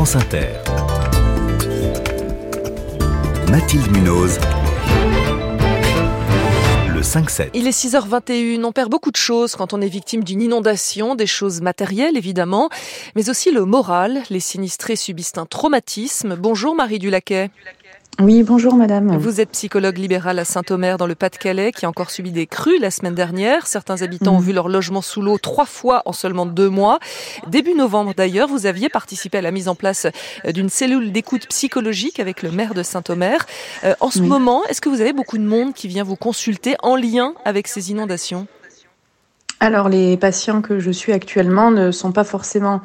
France Inter. Mathilde Munoz. Le 5-7. Il est 6h21, on perd beaucoup de choses quand on est victime d'une inondation, des choses matérielles évidemment, mais aussi le moral. Les sinistrés subissent un traumatisme. Bonjour Marie Dulaquet. Oui, bonjour madame. Vous êtes psychologue libérale à Saint-Omer dans le Pas-de-Calais qui a encore subi des crues la semaine dernière. Certains habitants ont vu leur logement sous l'eau trois fois en seulement deux mois. Début novembre d'ailleurs, vous aviez participé à la mise en place euh, d'une cellule d'écoute psychologique avec le maire de Saint-Omer. Euh, en ce moment, est-ce que vous avez beaucoup de monde qui vient vous consulter en lien avec ces inondations? Alors les patients que je suis actuellement ne sont pas forcément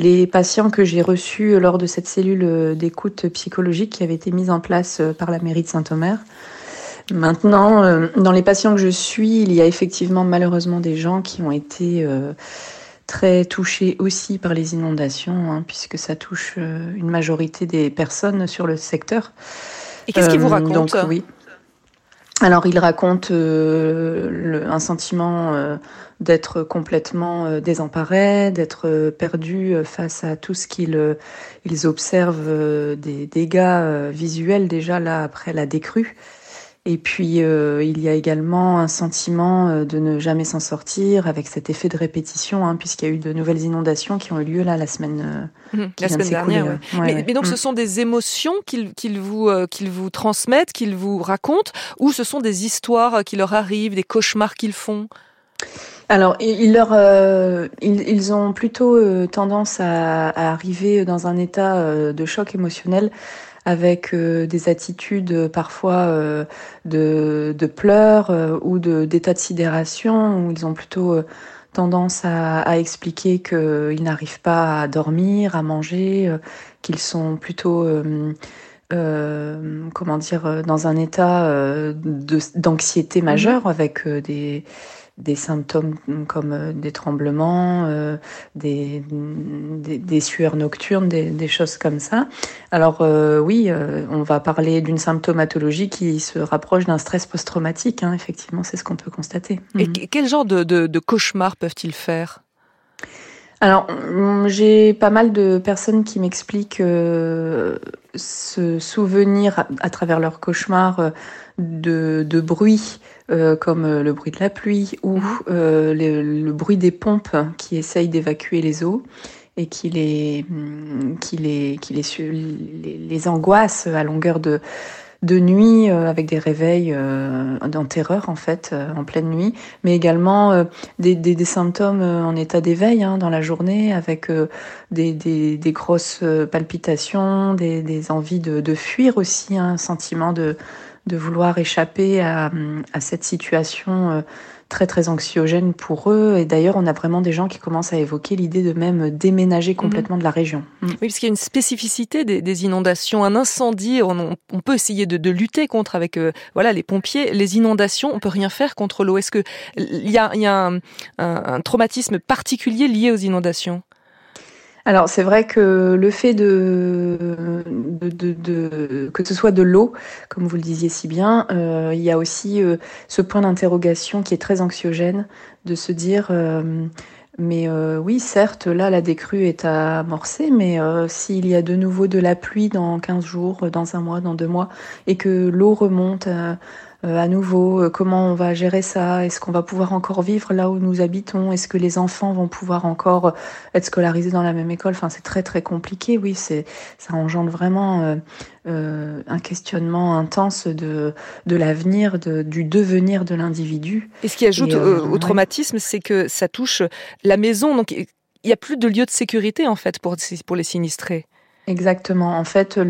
les patients que j'ai reçus lors de cette cellule euh, d'écoute psychologique qui avait été mise en place euh, par la mairie de Saint-Omer. Maintenant, euh, dans les patients que je suis, il y a effectivement malheureusement des gens qui ont été très touchés aussi par les inondations, hein, puisque ça touche une majorité des personnes sur le secteur. Et qu'est-ce qu'ils vous racontent? donc, oui. Alors, il raconte un sentiment d'être complètement euh, désemparés, d'être euh, perdus euh, face à tout ce qu'ils ils observent des dégâts visuels déjà là après la décrue. Et puis il y a également un sentiment de ne jamais s'en sortir avec cet effet de répétition, hein, puisqu'il y a eu de nouvelles inondations qui ont eu lieu là la semaine, mmh, la semaine dernière. mais, donc ce mmh. sont des émotions qu'ils vous, qu'ils vous transmettent, qu'ils vous racontent, ou ce sont des histoires qui leur arrivent, des cauchemars qu'ils font? Alors, ils, leur, euh, ils, ont plutôt euh, tendance à, arriver dans un état euh, de choc émotionnel avec des attitudes parfois de, de, pleurs ou d'état de, sidération, où ils ont plutôt tendance à, à expliquer qu'ils n'arrivent pas à dormir, à manger, qu'ils sont plutôt... comment dire, dans un état d'anxiété majeure avec des, des symptômes comme euh, des tremblements, euh, des, des, sueurs nocturnes, des, choses comme ça. Alors euh, oui, on va parler d'une symptomatologie qui se rapproche d'un stress post-traumatique. Hein, effectivement, c'est ce qu'on peut constater. Et mhm. quel genre de, de, cauchemars peuvent-ils faire? Alors, mm, j'ai pas mal de personnes qui m'expliquent se souvenir à, travers leurs cauchemars de, de bruits euh, comme euh, le bruit de la pluie ou euh, le, bruit des pompes qui essayent d'évacuer les eaux et qui les, mm, qui les, qui les, les, angoisse à longueur de, de nuit avec des réveils en terreur en fait en pleine nuit mais également des, des, symptômes en état d'éveil hein, dans la journée avec des, des, grosses palpitations des, des envies de, de fuir aussi un sentiment de de vouloir échapper à, cette situation euh, très très anxiogène pour eux. Et d'ailleurs, on a vraiment des gens qui commencent à évoquer l'idée de même déménager complètement de la région. Mm. Oui, parce qu'il y a une spécificité des, inondations, un incendie. On, peut essayer de, lutter contre avec euh, voilà les pompiers. Les inondations, on peut rien faire contre l'eau. Est-ce que il y a, un traumatisme particulier lié aux inondations? Alors c'est vrai que le fait de, que ce soit de l'eau, comme vous le disiez si bien, euh, il y a aussi euh, ce point d'interrogation qui est très anxiogène, de se dire euh, mais oui certes là la décrue est amorcée, mais s'il y a de nouveau de la pluie dans 15 jours, dans un mois, dans deux mois, et que l'eau remonte à nouveau, euh, comment on va gérer ça? Est-ce qu'on va pouvoir encore vivre là où nous habitons? Est-ce que les enfants vont pouvoir encore euh, être scolarisés dans la même école? Enfin, c'est très très compliqué. Oui, c'est ça engendre vraiment euh, un questionnement intense de de l'avenir, de, du devenir de l'individu. Et ce qui ajoute au, traumatisme, c'est que ça touche la maison. Donc, il n'y a plus de lieu de sécurité en fait pour pour les sinistrés. Exactement. En fait,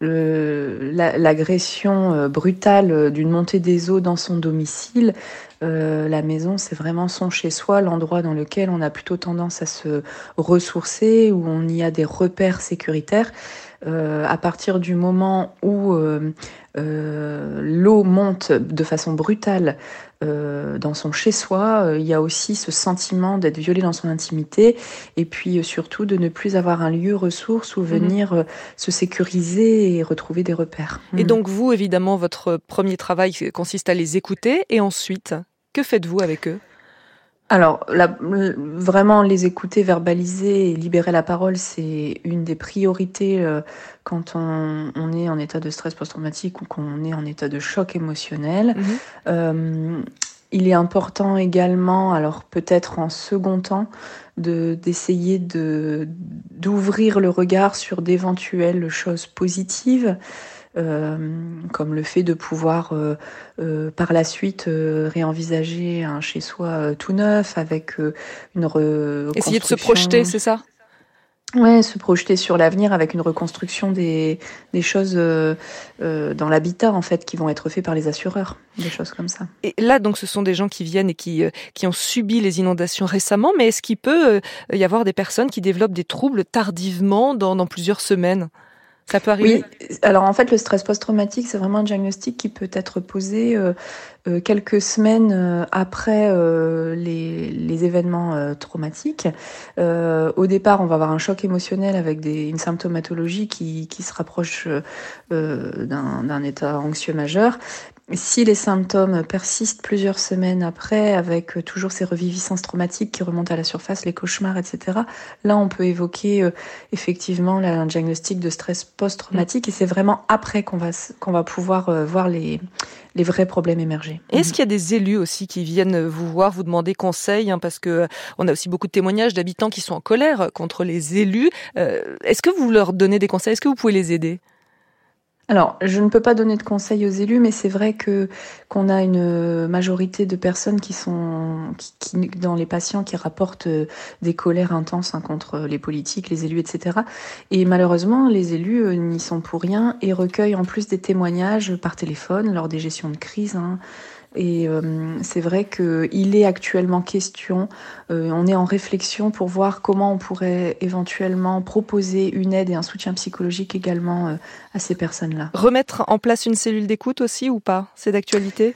l'agression euh, brutale euh, d'une montée des eaux dans son domicile, euh, la maison, c'est vraiment son chez-soi, l'endroit dans lequel on a plutôt tendance à se ressourcer, où on y a des repères sécuritaires. à partir du moment où l'eau monte de façon brutale euh, dans son chez-soi, euh, il y a aussi ce sentiment d'être violé dans son intimité et puis euh, surtout de ne plus avoir un lieu ressource où mhm. venir se sécuriser et retrouver des repères. Et mhm. donc vous, évidemment, votre premier travail consiste à les écouter et ensuite, que faites-vous avec eux? Alors, vraiment les écouter, verbaliser et libérer la parole, c'est une des priorités euh, quand on, est en état de stress post-traumatique ou qu'on est en état de choc émotionnel. Mhm. Euh, il est important également, alors peut-être en second temps, de d'essayer de d'ouvrir le regard sur d'éventuelles choses positives. Euh, comme le fait de pouvoir euh, euh, par la suite réenvisager un chez-soi tout neuf avec une reconstruction. Essayer de se projeter, c'est ça? Ouais, se projeter sur l'avenir avec une reconstruction des, des choses euh, dans l'habitat en fait qui vont être faits par les assureurs, des choses comme ça. Et là donc ce sont des gens qui viennent et qui qui ont subi les inondations récemment, mais est-ce qu'il peut y avoir des personnes qui développent des troubles tardivement dans, dans plusieurs semaines? Ça peut arriver Oui, alors en fait, le stress post-traumatique, c'est vraiment un diagnostic qui peut être posé euh, euh, quelques semaines euh, après les, événements traumatiques. au départ, on va avoir un choc émotionnel avec une symptomatologie qui se rapproche d'un état anxieux majeur. Si les symptômes persistent plusieurs semaines après, avec euh, toujours ces reviviscences traumatiques qui remontent à la surface, les cauchemars, etc., là, on peut évoquer euh, effectivement un diagnostic de stress post-traumatique. Et c'est vraiment après qu'on va, va pouvoir euh, voir les, les vrais problèmes émerger. Est-ce qu'il y a des élus aussi qui viennent vous voir, vous demander conseil, hein, parce que on a aussi beaucoup de témoignages d'habitants qui sont en colère contre les élus. Est-ce que vous leur donnez des conseils? Est-ce que vous pouvez les aider? Alors, je ne peux pas donner de conseils aux élus, mais c'est vrai que qu'on a une majorité de personnes qui sont qui, dans les patients qui rapportent euh, des colères intenses hein, contre les politiques, les élus, etc. Et malheureusement, les élus euh, n'y sont pour rien et recueillent en plus des témoignages par téléphone lors des gestions de crise. Hein, et euh, c'est vrai qu'il est actuellement question, euh, on est en réflexion pour voir comment on pourrait éventuellement proposer une aide et un soutien psychologique également euh, à ces personnes-là. Remettre en place une cellule d'écoute aussi ou pas? C'est d'actualité?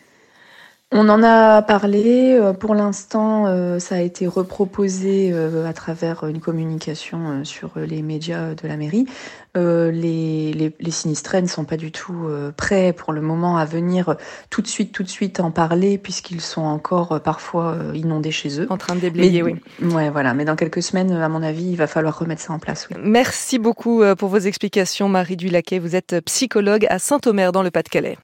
On en a parlé. Pour l'instant, ça a été reproposé à travers une communication sur les médias de la mairie. Euh, les, les, les, sinistrés ne sont pas du tout euh, prêts pour le moment à venir tout de suite, tout de suite en parler, puisqu'ils sont encore euh, parfois inondés chez eux. En train de déblayer, oui. Ouais, voilà. Mais dans quelques semaines, à mon avis, il va falloir remettre ça en place. Oui. Merci beaucoup pour vos explications, Marie Dulaquet. Vous êtes psychologue à Saint-Omer, dans le Pas-de-Calais.